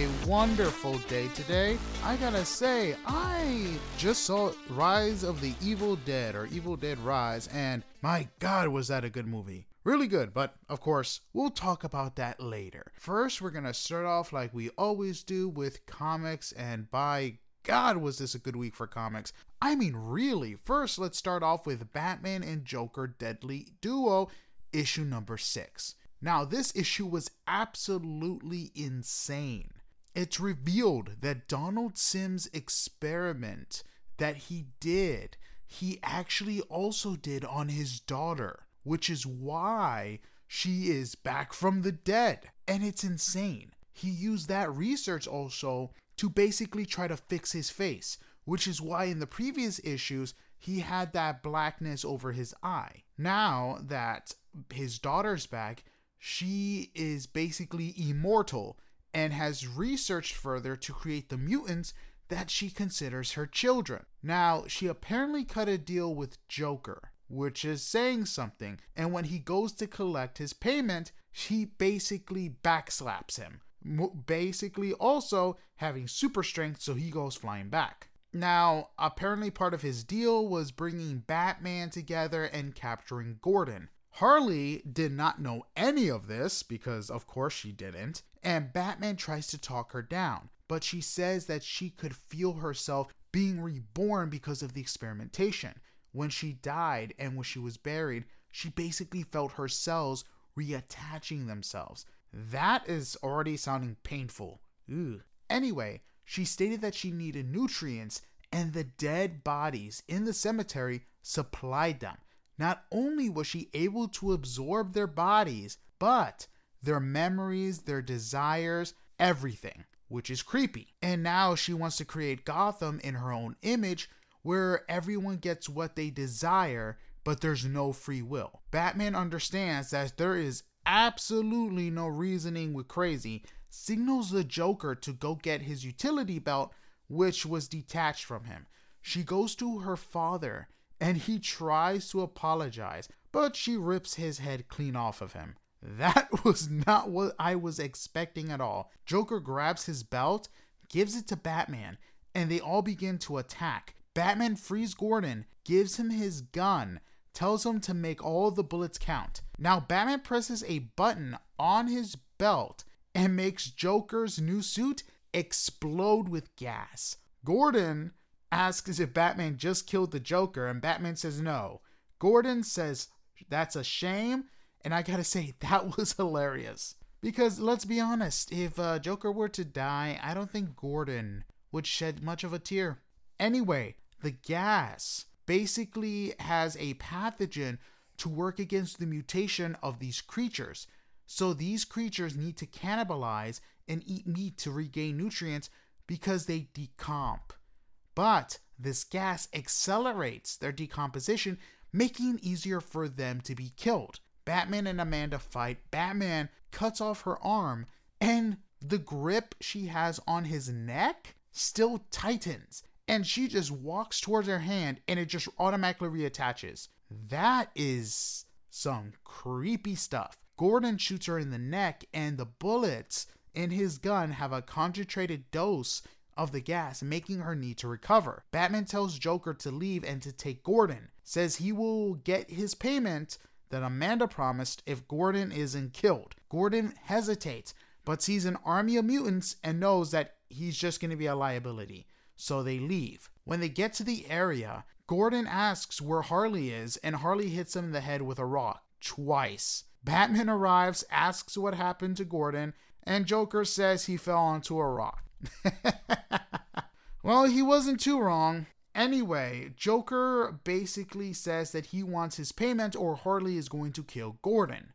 a wonderful day today. I gotta say, I just saw Rise of the Evil Dead or Evil Dead Rise, and my god, was that a good movie! Really good, but of course, we'll talk about that later. First, we're gonna start off like we always do with comics, and by God, was this a good week for comics? I mean, really. First, let's start off with Batman and Joker Deadly Duo, issue number six. Now, this issue was absolutely insane. It's revealed that Donald Sims' experiment that he did, he actually also did on his daughter, which is why she is back from the dead. And it's insane. He used that research also to basically try to fix his face, which is why in the previous issues he had that blackness over his eye. Now that his daughter's back, she is basically immortal and has researched further to create the mutants that she considers her children. Now, she apparently cut a deal with Joker, which is saying something, and when he goes to collect his payment, she basically backslaps him. Basically, also having super strength, so he goes flying back. Now, apparently, part of his deal was bringing Batman together and capturing Gordon. Harley did not know any of this because, of course, she didn't, and Batman tries to talk her down, but she says that she could feel herself being reborn because of the experimentation. When she died and when she was buried, she basically felt her cells reattaching themselves. That is already sounding painful. Ugh. Anyway, she stated that she needed nutrients and the dead bodies in the cemetery supplied them. Not only was she able to absorb their bodies, but their memories, their desires, everything, which is creepy. And now she wants to create Gotham in her own image where everyone gets what they desire, but there's no free will. Batman understands that there is absolutely no reasoning with crazy, signals the Joker to go get his utility belt, which was detached from him. She goes to her father and he tries to apologize, but she rips his head clean off of him. That was not what I was expecting at all. Joker grabs his belt, gives it to Batman, and they all begin to attack. Batman frees Gordon, gives him his gun, tells him to make all the bullets count. Now, Batman presses a button on his belt and makes Joker's new suit explode with gas. Gordon asks if Batman just killed the Joker, and Batman says no. Gordon says that's a shame, and I gotta say, that was hilarious. Because let's be honest, if uh, Joker were to die, I don't think Gordon would shed much of a tear. Anyway, the gas basically has a pathogen to work against the mutation of these creatures. So these creatures need to cannibalize and eat meat to regain nutrients because they decomp. But this gas accelerates their decomposition, making it easier for them to be killed. Batman and Amanda fight. Batman cuts off her arm, and the grip she has on his neck still tightens. And she just walks towards her hand and it just automatically reattaches. That is some creepy stuff. Gordon shoots her in the neck, and the bullets in his gun have a concentrated dose of the gas, making her need to recover. Batman tells Joker to leave and to take Gordon, says he will get his payment that Amanda promised if Gordon isn't killed. Gordon hesitates, but sees an army of mutants and knows that he's just going to be a liability. So they leave. When they get to the area, Gordon asks where Harley is, and Harley hits him in the head with a rock twice. Batman arrives, asks what happened to Gordon, and Joker says he fell onto a rock. well, he wasn't too wrong. Anyway, Joker basically says that he wants his payment or Harley is going to kill Gordon.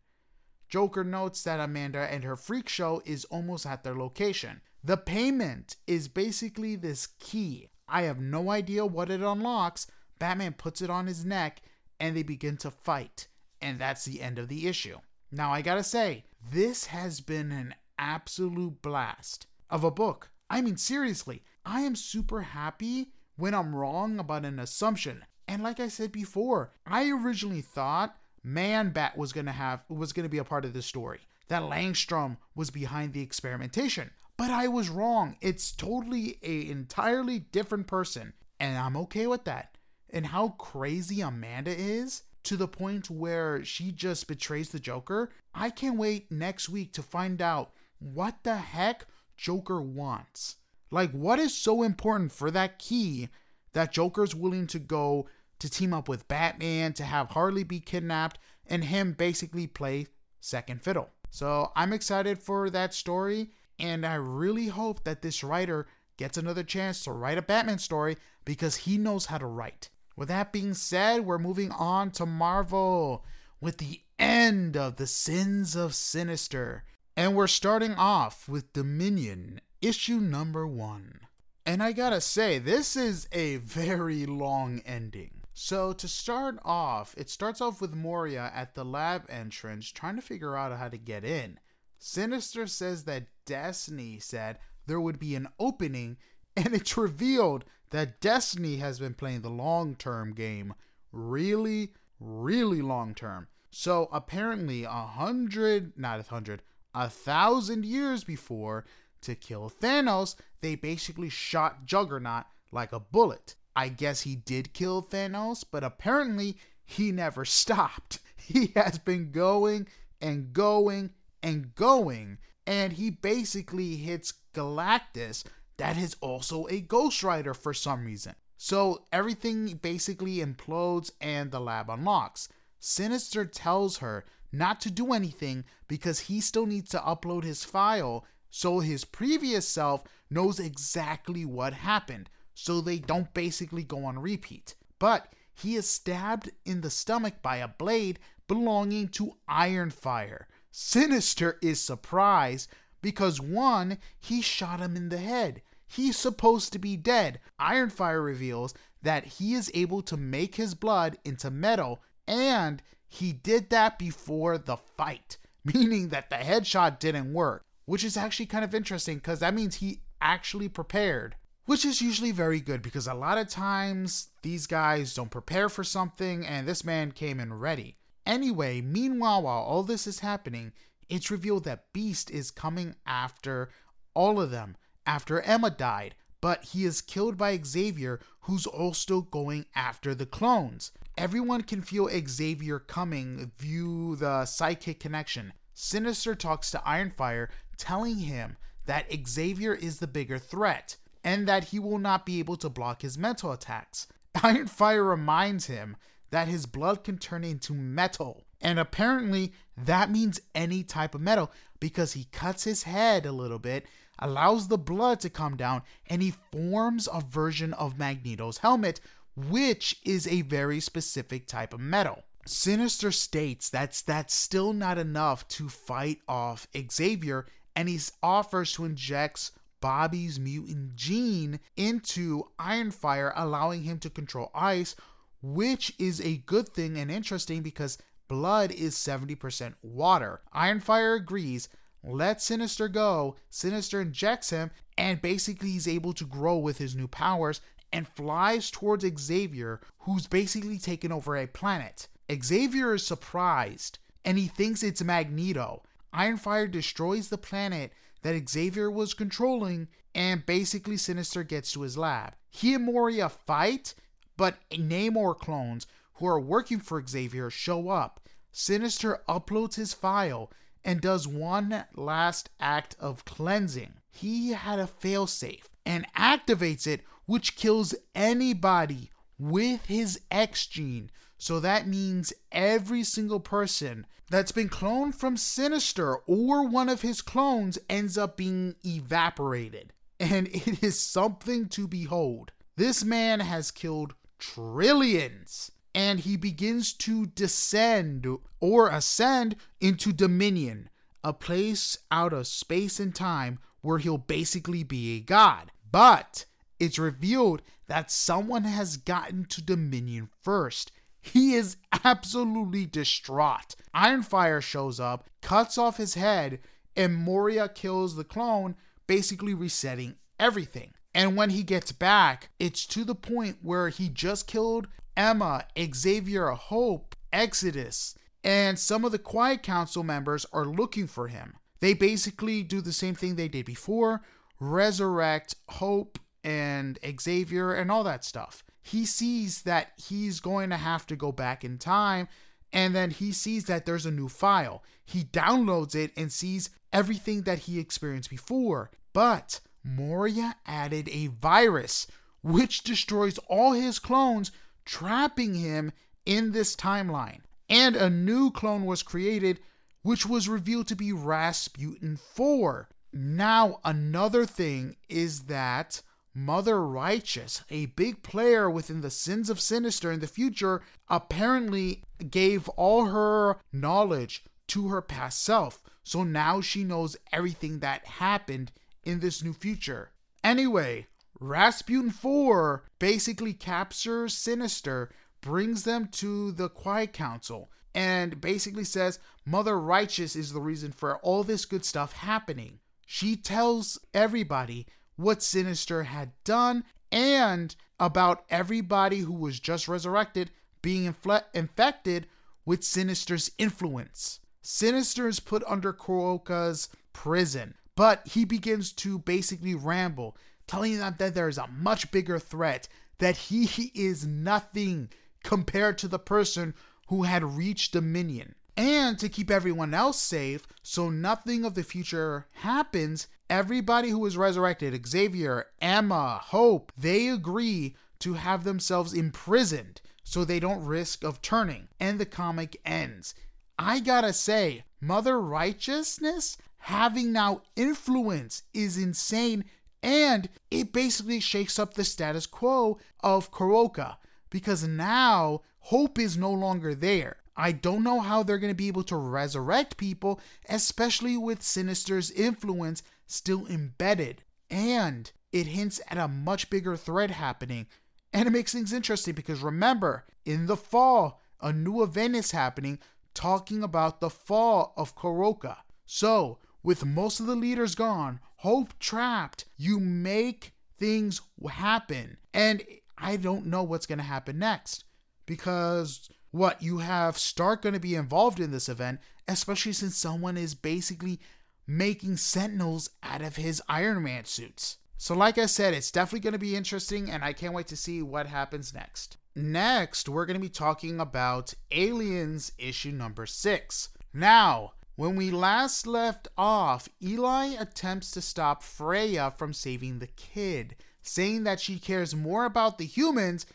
Joker notes that Amanda and her freak show is almost at their location. The payment is basically this key. I have no idea what it unlocks. Batman puts it on his neck and they begin to fight. And that's the end of the issue. Now, I gotta say, this has been an absolute blast of a book. I mean, seriously, I am super happy when I'm wrong about an assumption. And like I said before, I originally thought Man Bat was gonna have was gonna be a part of this story. That Langstrom was behind the experimentation. But I was wrong. It's totally a entirely different person, and I'm okay with that. And how crazy Amanda is to the point where she just betrays the Joker. I can't wait next week to find out what the heck Joker wants. Like, what is so important for that key that Joker's willing to go to team up with Batman, to have Harley be kidnapped, and him basically play second fiddle? So I'm excited for that story, and I really hope that this writer gets another chance to write a Batman story because he knows how to write. With that being said, we're moving on to Marvel with the end of the Sins of Sinister. And we're starting off with Dominion, issue number one. And I gotta say, this is a very long ending. So, to start off, it starts off with Moira at the lab entrance trying to figure out how to get in. Sinister says that Destiny said there would be an opening, and it's revealed that Destiny has been playing the long term game. Really, really long term. So, apparently, a hundred, not a hundred, a thousand years before, to kill Thanos, they basically shot Juggernaut like a bullet. I guess he did kill Thanos, but apparently he never stopped. He has been going and going and going, and he basically hits Galactus, that is also a Ghost Rider for some reason. So everything basically implodes and the lab unlocks. Sinister tells her not to do anything because he still needs to upload his file so his previous self knows exactly what happened so they don't basically go on repeat. But he is stabbed in the stomach by a blade belonging to Ironfire. Sinister is surprised because one, he shot him in the head. He's supposed to be dead. Ironfire reveals that he is able to make his blood into metal and he did that before the fight, meaning that the headshot didn't work, which is actually kind of interesting because that means he actually prepared which is usually very good because a lot of times these guys don't prepare for something and this man came in ready. Anyway, meanwhile, while all this is happening, it's revealed that Beast is coming after all of them after Emma died, but he is killed by Xavier, who's also going after the clones. Everyone can feel Xavier coming, view the psychic connection. Sinister talks to Ironfire, telling him that Xavier is the bigger threat and that he will not be able to block his mental attacks. Ironfire reminds him that his blood can turn into metal, and apparently that means any type of metal because he cuts his head a little bit, allows the blood to come down, and he forms a version of Magneto's helmet, which is a very specific type of metal. Sinister states that's that's still not enough to fight off Xavier, and he offers to inject Bobby's mutant gene into Ironfire, allowing him to control ice, which is a good thing and interesting because blood is 70% water. Ironfire agrees, lets Sinister go. Sinister injects him, and basically he's able to grow with his new powers and flies towards Xavier, who's basically taken over a planet. Xavier is surprised and he thinks it's Magneto. Ironfire destroys the planet that Xavier was controlling, and basically Sinister gets to his lab. He and Moira fight, but Namor clones who are working for Xavier show up. Sinister uploads his file and does one last act of cleansing. He had a failsafe and activates it, which kills anybody with his X gene. So that means every single person that's been cloned from Sinister or one of his clones ends up being evaporated. And it is something to behold. This man has killed trillions and he begins to descend or ascend into Dominion, a place out of space and time where he'll basically be a god. But it's revealed that someone has gotten to Dominion first. He is absolutely distraught. Ironfire shows up, cuts off his head, and Moira kills the clone, basically resetting everything. And when he gets back, it's to the point where he just killed Emma, Xavier, Hope, Exodus, and some of the Quiet Council members are looking for him. They basically do the same thing they did before resurrect Hope and Xavier and all that stuff. He sees that he's going to have to go back in time, and then he sees that there's a new file. He downloads it and sees everything that he experienced before. But Moira added a virus which destroys all his clones, trapping him in this timeline. And a new clone was created, which was revealed to be Rasputin 4. Now, another thing is that Mother Righteous, a big player within the Sins of Sinister in the future, apparently gave all her knowledge to her past self. So now she knows everything that happened in this new future. Anyway, Rasputin 4 basically captures Sinister, brings them to the Quiet Council, and basically says Mother Righteous is the reason for all this good stuff happening. She tells everybody what Sinister had done and about everybody who was just resurrected being infected with Sinister's influence. Sinister is put under Krakoa's prison, but he begins to basically ramble, telling them that there is a much bigger threat, that he is nothing compared to the person who had reached Dominion. And to keep everyone else safe, so nothing of the future happens, everybody who is resurrected, Xavier, Emma, Hope, they agree to have themselves imprisoned so they don't risk of turning. And the comic ends. I gotta say, Mother Righteousness having now influence is insane and it basically shakes up the status quo of Krakoa because now hope is no longer there. I don't know how they're going to be able to resurrect people, especially with Sinister's influence still embedded. And it hints at a much bigger threat happening. And it makes things interesting because remember, in the fall, a new event is happening talking about the fall of Krakoa. So, with most of the leaders gone, hope trapped, you make things happen. And I don't know what's going to happen next because what you have Stark going to be involved in this event, especially since someone is basically making sentinels out of his Iron Man suits. So, like I said, it's definitely going to be interesting, and I can't wait to see what happens next. Next, we're going to be talking about Aliens issue number six. Now, when we last left off, Eli attempts to stop Freya from saving the kid, saying that she cares more about the humans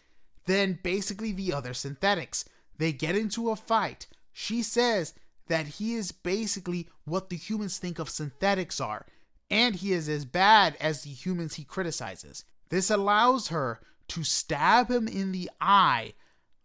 than basically the other synthetics. They get into a fight. She says that he is basically what the humans think of synthetics are, and he is as bad as the humans he criticizes. This allows her to stab him in the eye,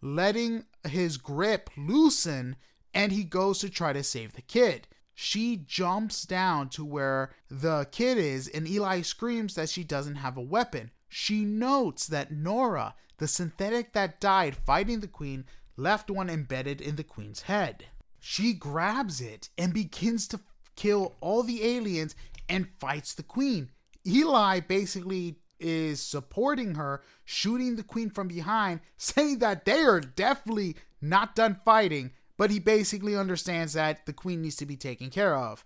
letting his grip loosen, and he goes to try to save the kid. She jumps down to where the kid is, and Eli screams that she doesn't have a weapon. She notes that Nora, the synthetic that died fighting the queen, left one embedded in the queen's head. She grabs it and begins to kill all the aliens and fights the queen. Eli basically is supporting her, shooting the queen from behind, saying that they are definitely not done fighting, but he basically understands that the queen needs to be taken care of.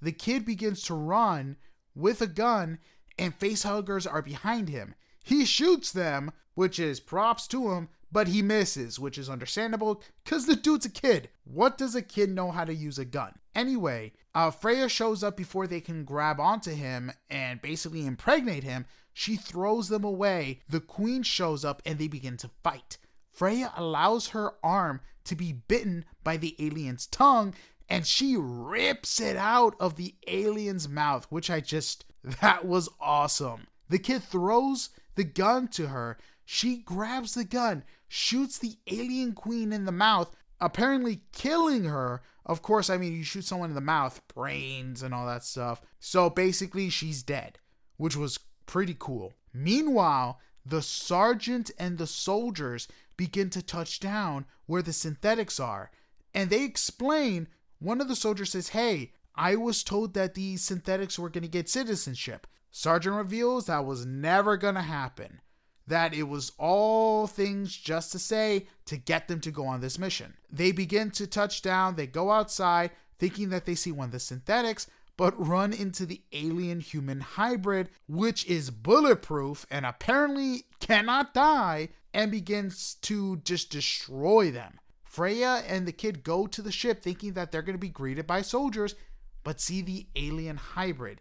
The kid begins to run with a gun, and facehuggers are behind him. He shoots them, which is props to him, but he misses, which is understandable because the dude's a kid. What does a kid know how to use a gun? Anyway, uh, Freya shows up before they can grab onto him and basically impregnate him. She throws them away. The queen shows up and they begin to fight. Freya allows her arm to be bitten by the alien's tongue and she rips it out of the alien's mouth, which I just, that was awesome. The kid throws the gun to her. She grabs the gun shoots the alien queen in the mouth, apparently killing her. Of course, I mean, you shoot someone in the mouth, brains and all that stuff. So basically, she's dead, which was pretty cool. Meanwhile, the sergeant and the soldiers begin to touch down where the synthetics are. And they explain one of the soldiers says, Hey, I was told that these synthetics were going to get citizenship. Sergeant reveals that was never going to happen. That it was all things just to say to get them to go on this mission. They begin to touch down, they go outside thinking that they see one of the synthetics, but run into the alien human hybrid, which is bulletproof and apparently cannot die, and begins to just destroy them. Freya and the kid go to the ship thinking that they're going to be greeted by soldiers, but see the alien hybrid.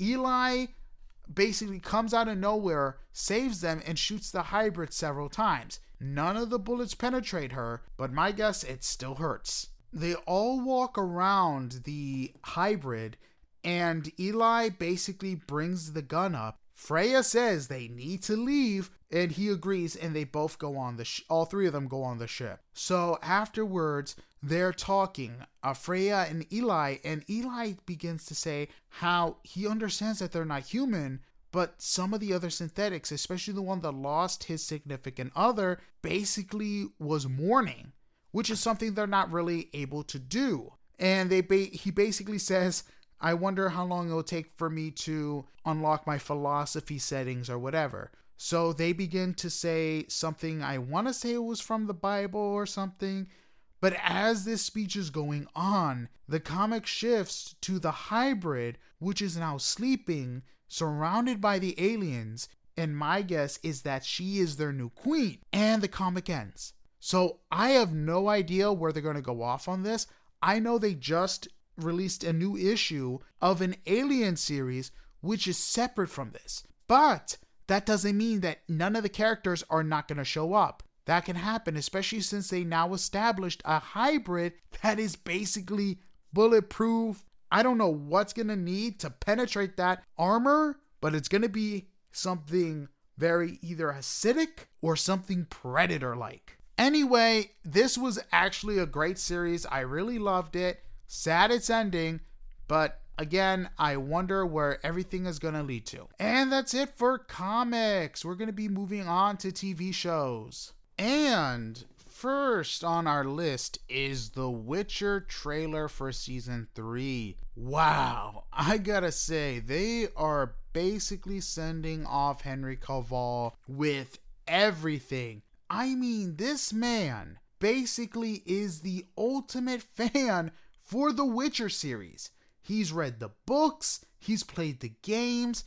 Eli basically comes out of nowhere, saves them, and shoots the hybrid several times. None of the bullets penetrate her, but my guess it still hurts. They all walk around the hybrid, and Eli basically brings the gun up. Freya says they need to leave, and he agrees, and they both go on the sh- all three of them go on the ship. So afterwards, they're talking, uh, Freya and Eli, and Eli begins to say how he understands that they're not human, but some of the other synthetics, especially the one that lost his significant other, basically was mourning, which is something they're not really able to do. And they ba- he basically says, I wonder how long it will take for me to unlock my philosophy settings or whatever. So they begin to say something, I want to say was from the Bible or something. But as this speech is going on, the comic shifts to the hybrid, which is now sleeping, surrounded by the aliens. And my guess is that she is their new queen. And the comic ends. So I have no idea where they're going to go off on this. I know they just released a new issue of an Alien series, which is separate from this. But that doesn't mean that none of the characters are not going to show up. That can happen, especially since they now established a hybrid that is basically bulletproof. I don't know what's going to need to penetrate that armor, but it's going to be something very either acidic or something predator like. Anyway, this was actually a great series. I really loved it. Sad it's ending, but again, I wonder where everything is going to lead to. And that's it for comics. We're going to be moving on to TV shows. And first on our list is The Witcher trailer for season 3. Wow, I gotta say, they are basically sending off Henry Cavill with everything. I mean, this man basically is the ultimate fan for the Witcher series. He's read the books, he's played the games,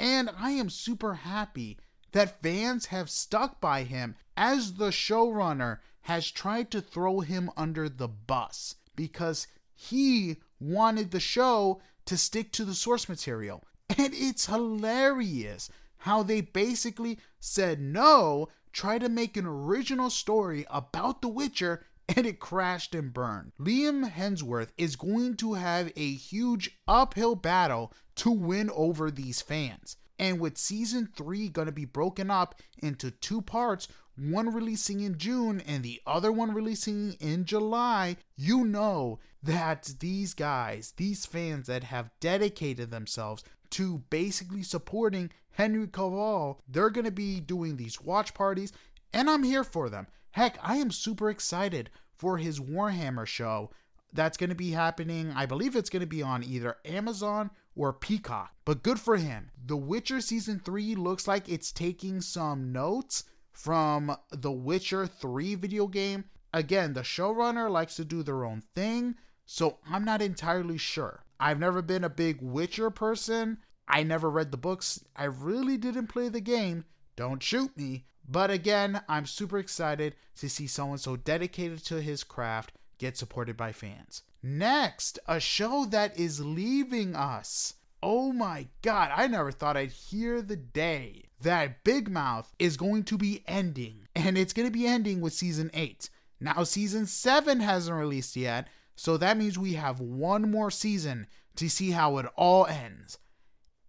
and I am super happy that fans have stuck by him as the showrunner has tried to throw him under the bus because he wanted the show to stick to the source material. And it's hilarious how they basically said no, try to make an original story about The Witcher, and it crashed and burned. Liam Hemsworth is going to have a huge uphill battle to win over these fans. And with season 3 going to be broken up into two parts, one releasing in June and the other one releasing in July, you know that these guys, these fans that have dedicated themselves to basically supporting Henry Cavill, they're going to be doing these watch parties, and I'm here for them. Heck, I am super excited for his Warhammer show that's going to be happening. I believe it's going to be on either Amazon or Peacock. But good for him. The Witcher season 3 looks like it's taking some notes from the Witcher 3 video game. Again, the showrunner likes to do their own thing, so I'm not entirely sure. I've never been a big Witcher person. I never read the books. I really didn't play the game. Don't shoot me. But again, I'm super excited to see someone so dedicated to his craft get supported by fans. Next, a show that is leaving us. Oh my god, I never thought I'd hear the day that Big Mouth is going to be ending. And it's going to be ending with season 8. Now, season 7 hasn't released yet, so that means we have one more season to see how it all ends.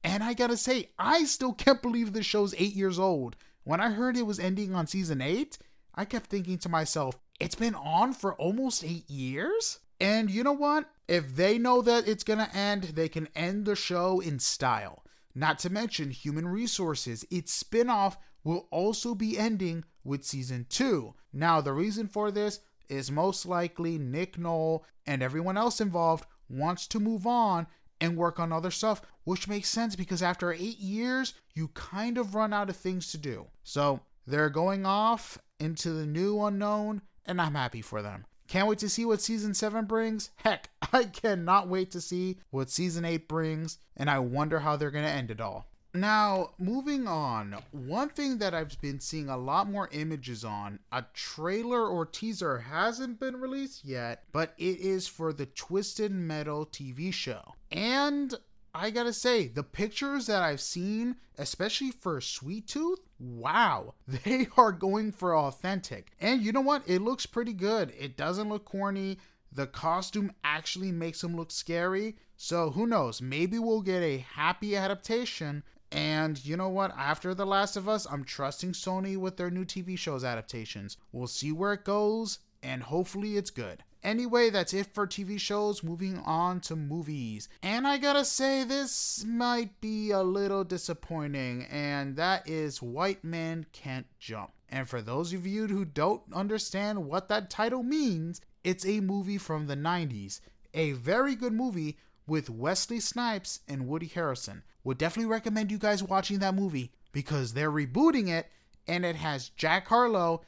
And I gotta say, I still can't believe this show's eight years old. When I heard it was ending on season 8, I kept thinking to myself, it's been on for almost eight years? And you know what? If they know that it's gonna end, they can end the show in style. Not to mention Human Resources, its spin off will also be ending with season 2. Now, the reason for this is most likely Nick Kroll and everyone else involved wants to move on and work on other stuff, which makes sense because after eight years, you kind of run out of things to do. So they're going off into the new unknown, and I'm happy for them. Can't wait to see what season 7 brings. Heck, I cannot wait to see what season 8 brings, and I wonder how they're going to end it all. Now, moving on, one thing that I've been seeing a lot more images on, a trailer or teaser hasn't been released yet, but it is for the Twisted Metal TV show. And I gotta say, the pictures that I've seen, especially for Sweet Tooth, wow, they are going for authentic. And you know what? It looks pretty good. It doesn't look corny. The costume actually makes him look scary. So who knows? Maybe we'll get a happy adaptation and you know what? After The Last of Us, I'm trusting Sony with their new TV shows adaptations. We'll see where it goes, and hopefully it's good. Anyway, that's it for TV shows. Moving on to movies. And I gotta say, this might be a little disappointing, and that is White Man Can't Jump. And for those of you who don't understand what that title means, it's a movie from the 90s. A very good movie with Wesley Snipes and Woody Harrelson. Would definitely recommend you guys watching that movie because they're rebooting it and it has Jack Harlow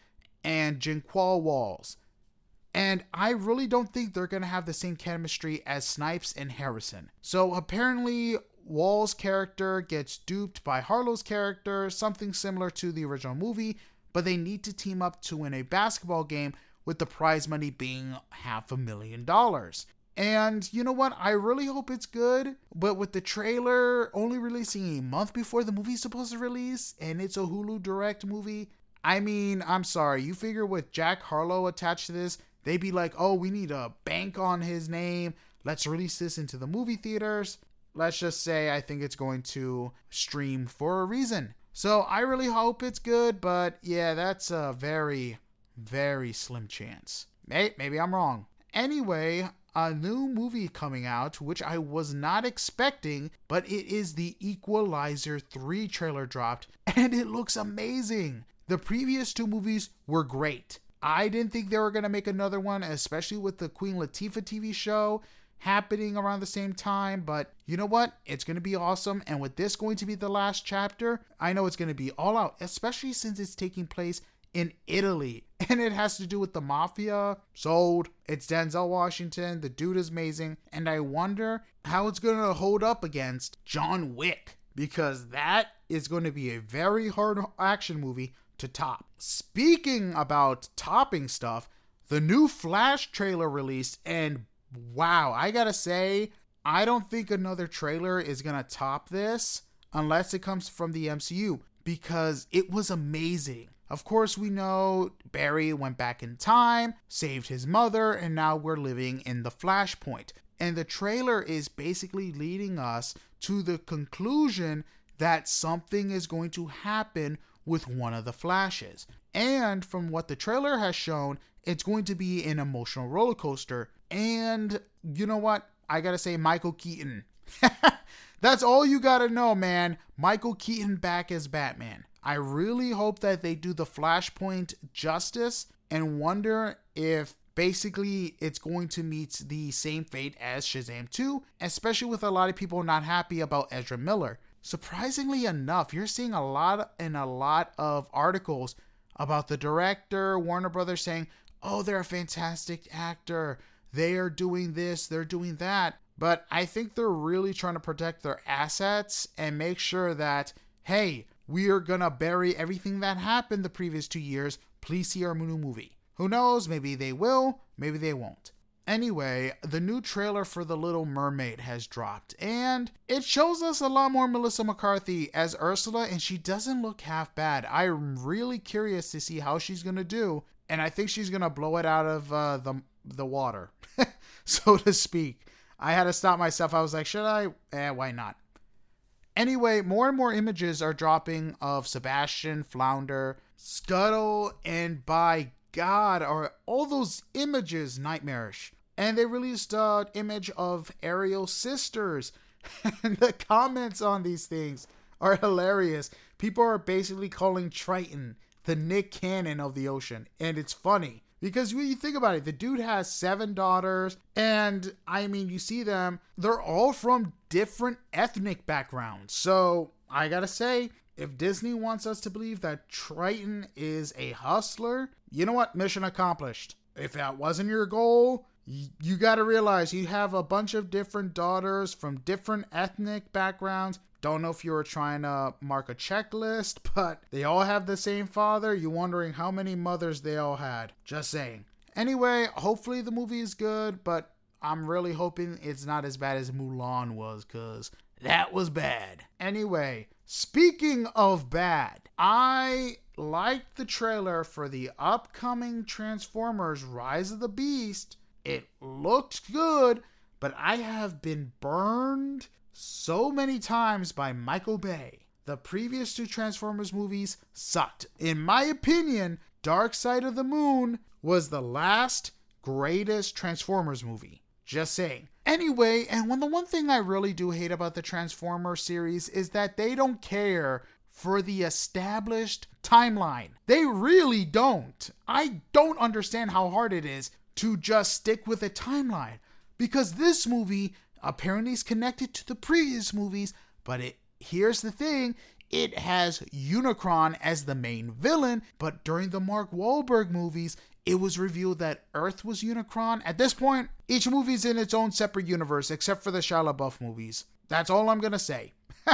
and Sinqua Walls. And I really don't think they're going to have the same chemistry as Snipes and Harrison. So apparently, Walls' character gets duped by Harlow's character, something similar to the original movie, but they need to team up to win a basketball game with the prize money being half a million dollars. And you know what? I really hope it's good. But with the trailer only releasing a month before the movie's supposed to release, and it's a Hulu Direct movie, I mean, I'm sorry. You figure with Jack Harlow attached to this, they'd be like, oh, we need a bank on his name. Let's release this into the movie theaters. Let's just say I think it's going to stream for a reason. So I really hope it's good, but yeah, that's a very, very slim chance. Maybe I'm wrong. Anyway, a new movie coming out, which I was not expecting, but it is the Equalizer 3 trailer dropped, and it looks amazing. The previous two movies were great. I didn't think they were going to make another one, especially with the Queen Latifah TV show happening around the same time. But you know what? It's going to be awesome. And with this going to be the last chapter, I know it's going to be all out, especially since it's taking place in Italy. And it has to do with the mafia. Sold. It's Denzel Washington. The dude is amazing. And I wonder how it's going to hold up against John Wick. Because that is going to be a very hard action movie to top. Speaking about topping stuff, the new Flash trailer released. And wow, I gotta say, I don't think another trailer is gonna top this unless it comes from the MCU because it was amazing. Of course, we know Barry went back in time, saved his mother, and now we're living in the Flashpoint. And the trailer is basically leading us to the conclusion that something is going to happen with one of the Flashes. And from what the trailer has shown, it's going to be an emotional roller coaster. And you know what? I gotta say, Michael Keaton. That's all you gotta know, man. Michael Keaton back as Batman. I really hope that they do the Flashpoint justice and wonder if basically it's going to meet the same fate as Shazam 2, especially with a lot of people not happy about Ezra Miller. Surprisingly enough, you're seeing a lot and a lot of articles about the director, Warner Brothers saying, "Oh, they're a fantastic actor. They are doing this, they're doing that." But I think they're really trying to protect their assets and make sure that hey, we are gonna bury everything that happened the previous two years. Please see our new movie. Who knows? Maybe they will, maybe they won't. Anyway, the new trailer for The Little Mermaid has dropped, and it shows us a lot more Melissa McCarthy as Ursula, and she doesn't look half bad. I'm really curious to see how she's gonna do, and I think she's gonna blow it out of uh, the the water, so to speak. I had to stop myself. I was like, should I? Eh, why not? Anyway, more and more images are dropping of Sebastian, Flounder, Scuttle, and by God, are all those images nightmarish. And they released an image of Ariel's sisters. and the comments on these things are hilarious. People are basically calling Triton the Nick Cannon of the ocean. And it's funny. Because when you think about it, the dude has seven daughters, and I mean, you see them, they're all from different ethnic backgrounds. So I gotta say, if Disney wants us to believe that Triton is a hustler, you know what? Mission accomplished. If that wasn't your goal, you got to realize you have a bunch of different daughters from different ethnic backgrounds. Don't know if you were trying to mark a checklist, but they all have the same father. You're wondering how many mothers they all had. Just saying. Anyway, hopefully the movie is good, but I'm really hoping it's not as bad as Mulan was, because that was bad. Anyway, speaking of bad, I liked the trailer for the upcoming Transformers Rise of the Beast it looked good, but I have been burned so many times by Michael Bay. The previous two Transformers movies sucked. In my opinion, Dark Side of the Moon was the last greatest Transformers movie. Just saying. Anyway, and when the one thing I really do hate about the Transformers series is that they don't care for the established timeline. They really don't. I don't understand how hard it is to just stick with a timeline because this movie apparently is connected to the previous movies, but it here's the thing, it has Unicron as the main villain, but during the Mark Wahlberg movies, it was revealed that Earth was Unicron. At this point, each movie is in its own separate universe, except for the Shia LaBeouf movies. That's all I'm gonna say.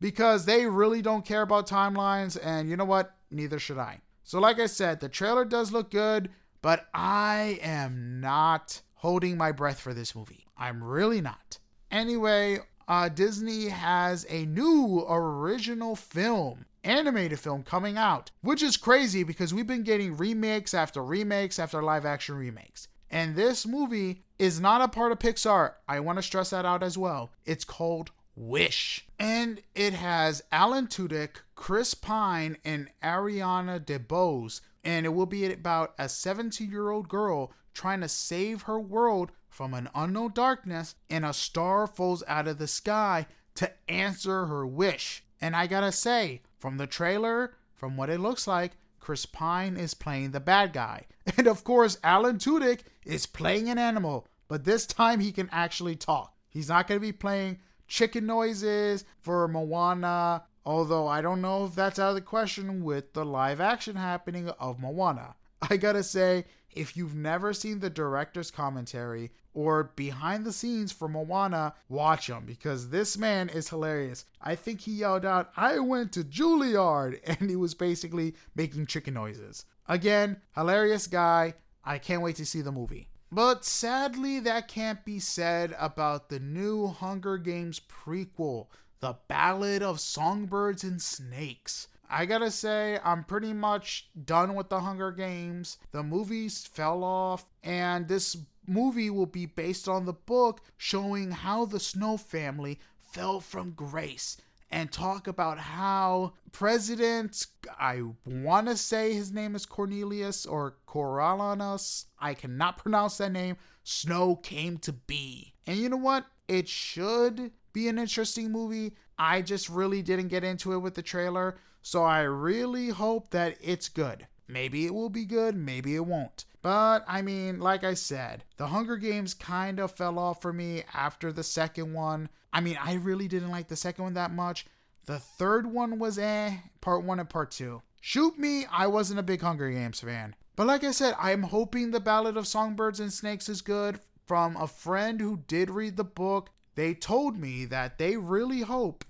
because they really don't care about timelines, and you know what? Neither should I. So, like I said, the trailer does look good. But I am not holding my breath for this movie. I'm really not. Anyway, uh, Disney has a new original film, animated film coming out, which is crazy because we've been getting remakes after remakes after live action remakes. And this movie is not a part of Pixar. I want to stress that out as well. It's called Wish. And it has Alan Tudyk, Chris Pine, and Ariana DeBose and it will be about a 17 year old girl trying to save her world from an unknown darkness, and a star falls out of the sky to answer her wish. And I gotta say, from the trailer, from what it looks like, Chris Pine is playing the bad guy. And of course, Alan Tudyk is playing an animal, but this time he can actually talk. He's not to be playing chicken noises for Moana Although I don't know if that's out of the question with the live action happening of Moana. I gotta say, if you've never seen the director's commentary or behind the scenes for Moana, watch them because this man is hilarious. I think he yelled out, I went to Juilliard, and he was basically making chicken noises. Again, hilarious guy. I can't wait to see the movie. But sadly, that can't be said about the new Hunger Games prequel. The Ballad of Songbirds and Snakes. I gotta say, I'm pretty much done with the Hunger Games. The movies fell off, and this movie will be based on the book showing how the Snow family fell from grace and talk about how President, I want to say his name is Cornelius or Coriolanus, I cannot pronounce that name, Snow came to be. And you know what? It should be an interesting movie. I just really didn't get into it with the trailer, so I really hope that it's good. Maybe it will be good, maybe it won't. But I mean, like I said, the Hunger Games kind of fell off for me after the second one. I mean, I really didn't like the second one that much. The third one was eh, part one and part two. Shoot me, I wasn't a big Hunger Games fan. But like I said, I'm hoping the Ballad of Songbirds and Snakes is good. From a friend who did read the book, they told me that they really hope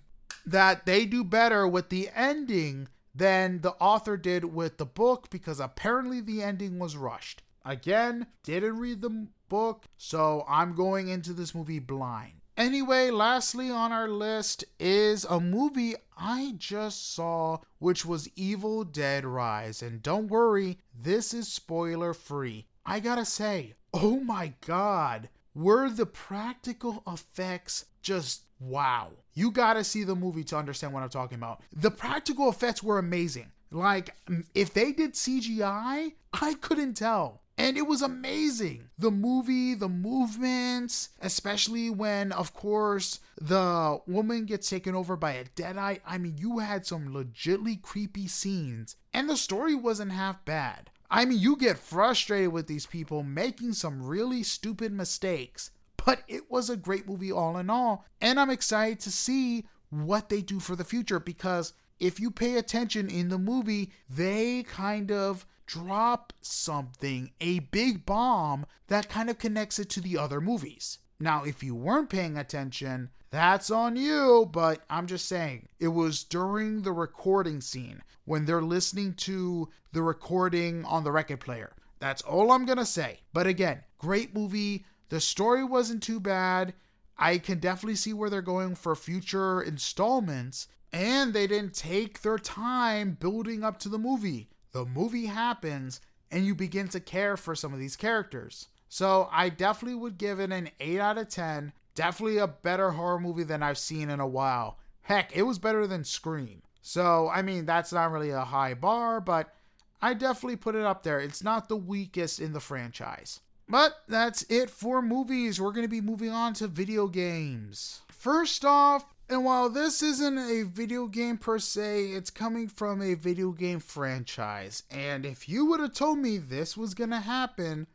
that they do better with the ending than the author did with the book because apparently the ending was rushed. Again, didn't read the book, so I'm going into this movie blind. Anyway, lastly on our list is a movie I just saw, which was Evil Dead Rise. And don't worry, this is spoiler free. I gotta say, oh my god, were the practical effects just wow. You gotta see the movie to understand what I'm talking about. The practical effects were amazing. Like, if they did CGI, I couldn't tell. And it was amazing. The movie, the movements, especially when, of course, the woman gets taken over by a deadite. I mean, you had some legitly creepy scenes. And the story wasn't half bad. I mean, you get frustrated with these people making some really stupid mistakes, but it was a great movie all in all. And I'm excited to see what they do for the future because if you pay attention in the movie, they kind of drop something, a big bomb that kind of connects it to the other movies. Now, if you weren't paying attention, that's on you, but I'm just saying, it was during the recording scene when they're listening to the recording on the record player. That's all I'm gonna say. But again, great movie. The story wasn't too bad. I can definitely see where they're going for future installments, and they didn't take their time building up to the movie. The movie happens, and you begin to care for some of these characters. So I definitely would give it an 8 out of 10. Definitely a better horror movie than I've seen in a while. Heck, it was better than Scream. So, I mean, that's not really a high bar, but I definitely put it up there. It's not the weakest in the franchise. But that's it for movies. We're going to be moving on to video games. First off, and while this isn't a video game per se, it's coming from a video game franchise. And if you would have told me this was going to happen,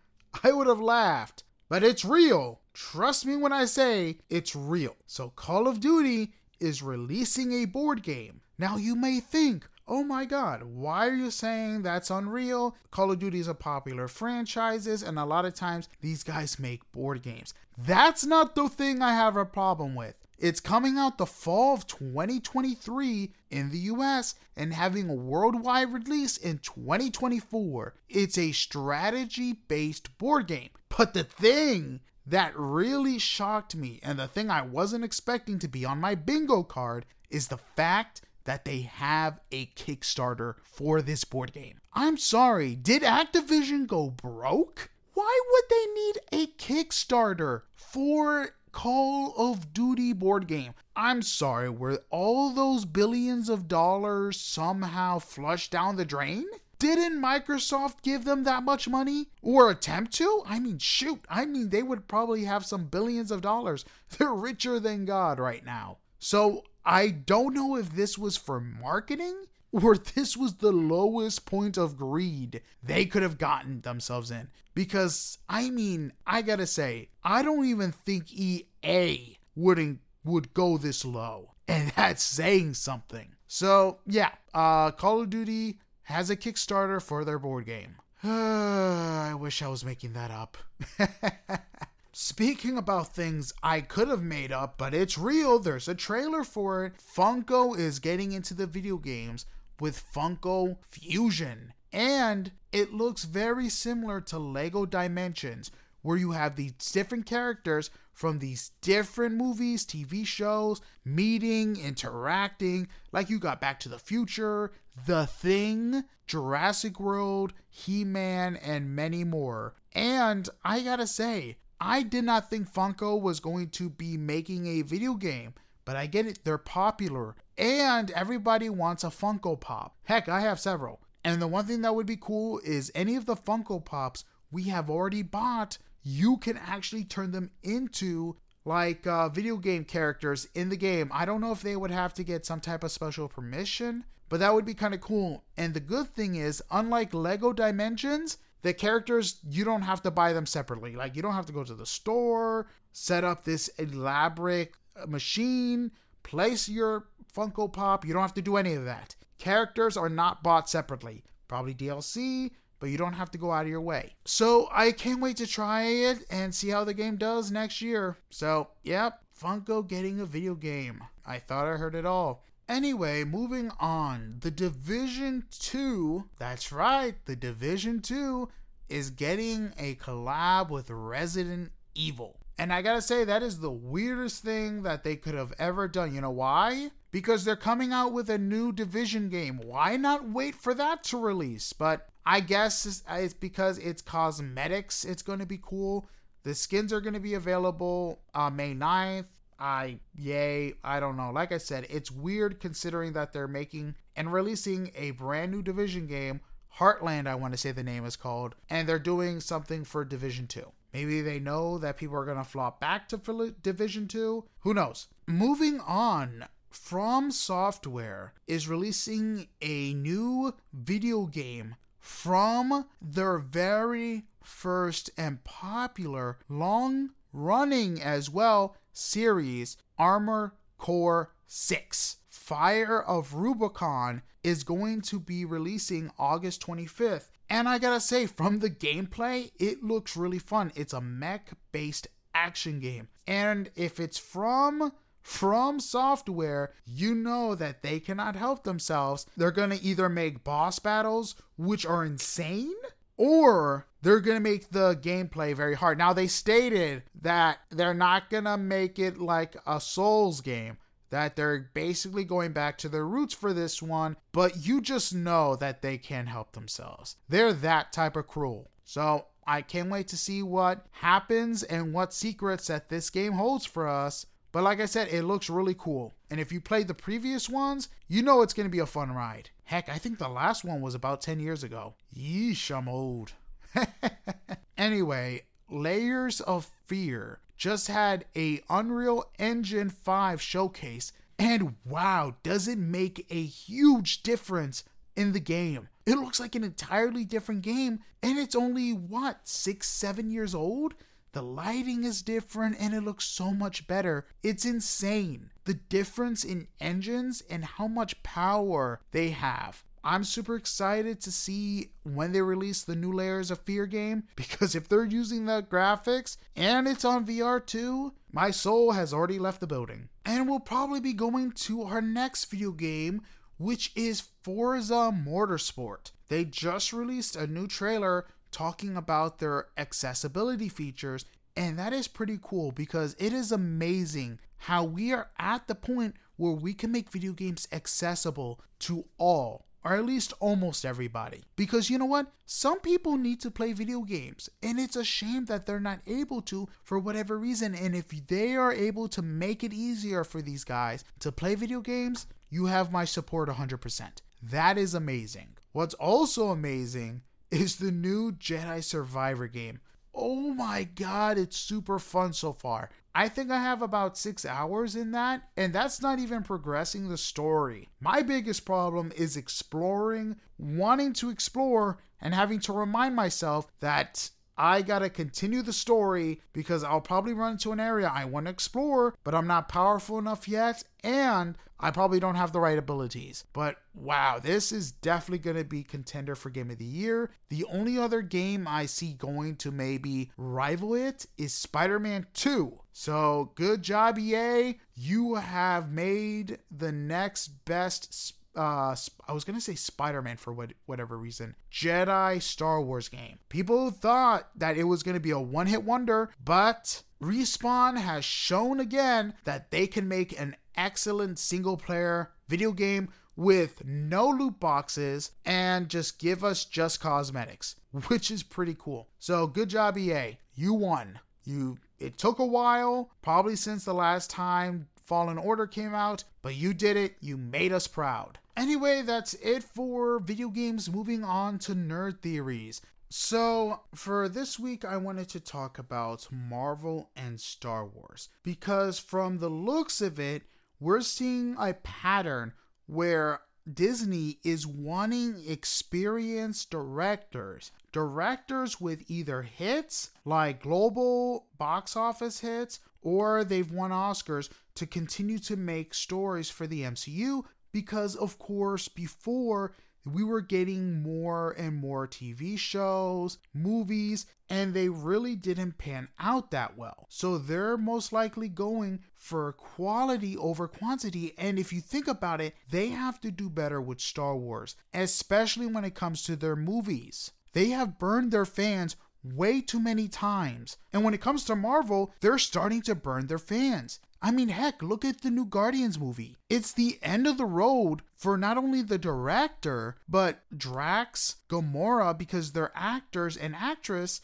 I would have laughed. But it's real. Trust me when I say it's real. So, Call of Duty is releasing a board game. Now, you may think, oh my god, why are you saying that's unreal? Call of Duty is a popular franchise, and a lot of times these guys make board games. That's not the thing I have a problem with. It's coming out the fall of 2023 in the US and having a worldwide release in 2024. It's a strategy based board game. But the thing that really shocked me and the thing I wasn't expecting to be on my bingo card is the fact that they have a Kickstarter for this board game. I'm sorry, did Activision go broke? Why would they need a Kickstarter for Call of Duty board game. I'm sorry, were all those billions of dollars somehow flushed down the drain? Didn't Microsoft give them that much money? Or attempt to? I mean, shoot, I mean, they would probably have some billions of dollars. They're richer than God right now. So I don't know if this was for marketing or this was the lowest point of greed they could have gotten themselves in. Because I mean, I gotta say, I don't even think EA wouldn't would go this low. And that's saying something. So yeah, uh Call of Duty has a Kickstarter for their board game. I wish I was making that up. Speaking about things I could have made up, but it's real, there's a trailer for it. Funko is getting into the video games with Funko Fusion. And it looks very similar to Lego Dimensions, where you have these different characters from these different movies, TV shows, meeting, interacting. Like you got Back to the Future, The Thing, Jurassic World, He Man, and many more. And I gotta say, I did not think Funko was going to be making a video game, but I get it, they're popular and everybody wants a Funko Pop. Heck, I have several. And the one thing that would be cool is any of the Funko Pops we have already bought, you can actually turn them into like uh, video game characters in the game. I don't know if they would have to get some type of special permission, but that would be kind of cool. And the good thing is, unlike Lego Dimensions, the characters you don't have to buy them separately. Like you don't have to go to the store, set up this elaborate uh, machine, place your Funko Pop. You don't have to do any of that. Characters are not bought separately. Probably DLC, but you don't have to go out of your way. So I can't wait to try it and see how the game does next year. So, yep, Funko getting a video game. I thought I heard it all. Anyway, moving on. The Division 2, that's right, the Division 2 is getting a collab with Resident Evil. And I gotta say, that is the weirdest thing that they could have ever done. You know why? Because they're coming out with a new Division game. Why not wait for that to release? But I guess it's because it's cosmetics. It's to be cool. The skins are to be available uh, May 9th. I, yay, I don't know. Like I said, it's weird considering that they're making and releasing a brand new Division game. Heartland, I want to say the name is called. And they're doing something for Division 2. Maybe they know that people are going to flop back to Division 2. Who knows? Moving on, From Software is releasing a new video game from their very first and popular, long running as well series, Armored Core 6. Fire of Rubicon is going to be releasing August 25th. And I gotta say, from the gameplay, it looks really fun. It's a mech based action game. And if it's from from software, you know that they cannot help themselves. They're going to either make boss battles, which are insane, or they're going to make the gameplay very hard. Now, they stated that they're not going to make it like a Souls game, that they're basically going back to their roots for this one, but you just know that they can't help themselves. They're that type of cruel. So, I can't wait to see what happens and what secrets that this game holds for us. But like I said, it looks really cool. And if you played the previous ones, you know it's going to be a fun ride. Heck, I think the last one was about 10 years ago. Yeesh, I'm old. anyway, Layers of Fear just had a Unreal Engine 5 showcase and wow, does it make a huge difference in the game. It looks like an entirely different game, and it's only what, six, seven years old? The lighting is different and it looks so much better. It's insane. The difference in engines and how much power they have. I'm super excited to see when they release the new Layers of Fear game because if they're using the graphics and it's on VR too, my soul has already left the building. And we'll probably be going to our next video game, which is Forza Motorsport. They just released a new trailer talking about their accessibility features, and that is pretty cool because it is amazing how we are at the point where we can make video games accessible to all or at least almost everybody. Because you know what? Some people need to play video games, and it's a shame that they're not able to for whatever reason. And if they are able to make it easier for these guys to play video games, you have my support 100%. That is amazing. What's also amazing is the new Jedi Survivor game. Oh my god, it's super fun so far. I think I have about six hours in that, and that's not even progressing the story. My biggest problem is exploring, wanting to explore, and having to remind myself that I gotta continue the story because I'll probably run into an area I want to explore, but I'm not powerful enough yet, and I probably don't have the right abilities. But wow, this is definitely gonna be contender for Game of the Year. The only other game I see going to maybe rival it is Spider Man 2. So good job, EA. You have made the next best uh I was gonna say Spider-Man for what whatever reason. Jedi Star Wars game. People thought that it was gonna be a one-hit wonder, but Respawn has shown again that they can make an excellent single player video game with no loot boxes and just give us just cosmetics, which is pretty cool. So good job EA. You won. You it took a while, probably since the last time Fallen Order came out, but you did it. You made us proud. Anyway, that's it for video games. Moving on to nerd theories. So, for this week, I wanted to talk about Marvel and Star Wars because, from the looks of it, we're seeing a pattern where Disney is wanting experienced directors. Directors with either hits, like global box office hits, or they've won Oscars to continue to make stories for the MCU because, of course, before we were getting more and more TV shows, movies, and they really didn't pan out that well. So they're most likely going for quality over quantity. And if you think about it, they have to do better with Star Wars, especially when it comes to their movies. They have burned their fans way too many times. And when it comes to Marvel, they're starting to burn their fans. I mean, heck, look at the new Guardians movie. It's the end of the road for not only the director, but Drax, Gamora, because their actors and actress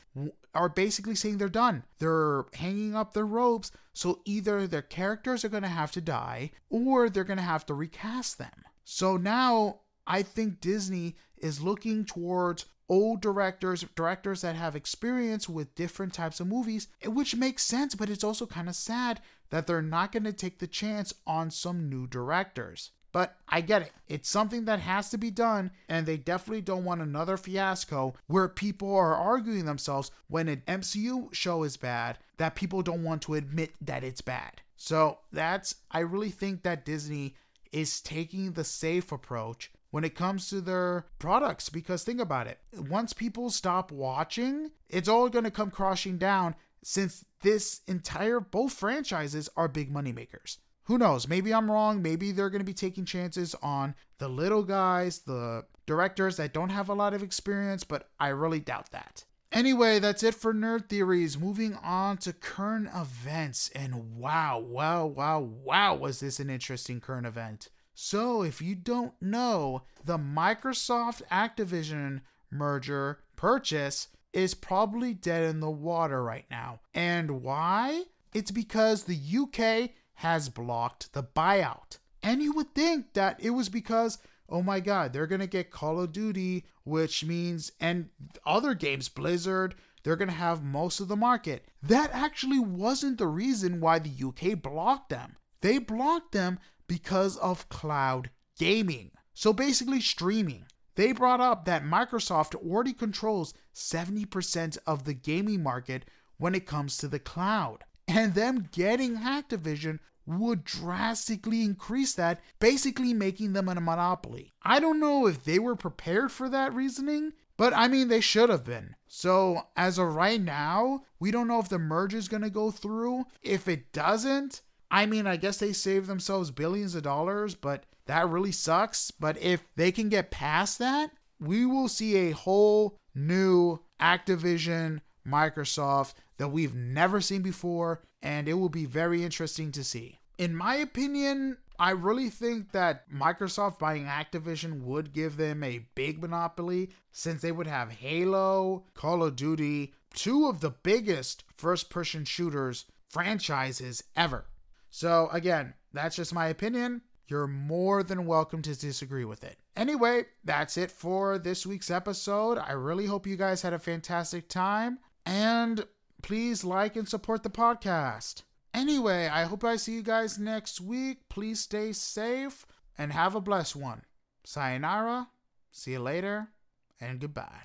are basically saying they're done. They're hanging up their ropes, so either their characters are going to have to die or they're going to have to recast them. So now I think Disney is looking towards old directors, directors that have experience with different types of movies, which makes sense, but it's also kind of sad that they're not going to take the chance on some new directors. But I get it. It's something that has to be done, and they definitely don't want another fiasco where people are arguing themselves when an MCU show is bad that people don't want to admit that it's bad. So that's, I really think that Disney is taking the safe approach when it comes to their products because think about it once people stop watching it's all going to come crashing down since this entire both franchises are big money makers who knows maybe i'm wrong maybe they're going to be taking chances on the little guys the directors that don't have a lot of experience but i really doubt that Anyway, that's it for Nerd Theories. Moving on to current events. And wow, wow, wow, wow, was this an interesting current event. So, if you don't know, the Microsoft Activision merger purchase is probably dead in the water right now. And why? It's because the UK has blocked the buyout. And you would think that it was because, oh my god, they're going to get Call of Duty, which means, and other games, Blizzard, they're going to have most of the market. That actually wasn't the reason why the UK blocked them. They blocked them because of cloud gaming. So basically, streaming. They brought up that Microsoft already controls 70% of the gaming market when it comes to the cloud. And them getting Activision would drastically increase that, basically making them a monopoly. I don't know if they were prepared for that reasoning, but I mean, they should have been. So, as of right now, we don't know if the merge is going to go through. If it doesn't, I mean, I guess they saved themselves billions of dollars, but that really sucks. But if they can get past that, we will see a whole new Activision Microsoft that we've never seen before, and it will be very interesting to see. In my opinion, I really think that Microsoft buying Activision would give them a big monopoly since they would have Halo, Call of Duty, two of the biggest first person shooters franchises ever. So, again, that's just my opinion. You're more than welcome to disagree with it. Anyway, that's it for this week's episode. I really hope you guys had a fantastic time. And please like and support the podcast. Anyway, I hope I see you guys next week. Please stay safe and have a blessed one. Sayonara, see you later, and goodbye.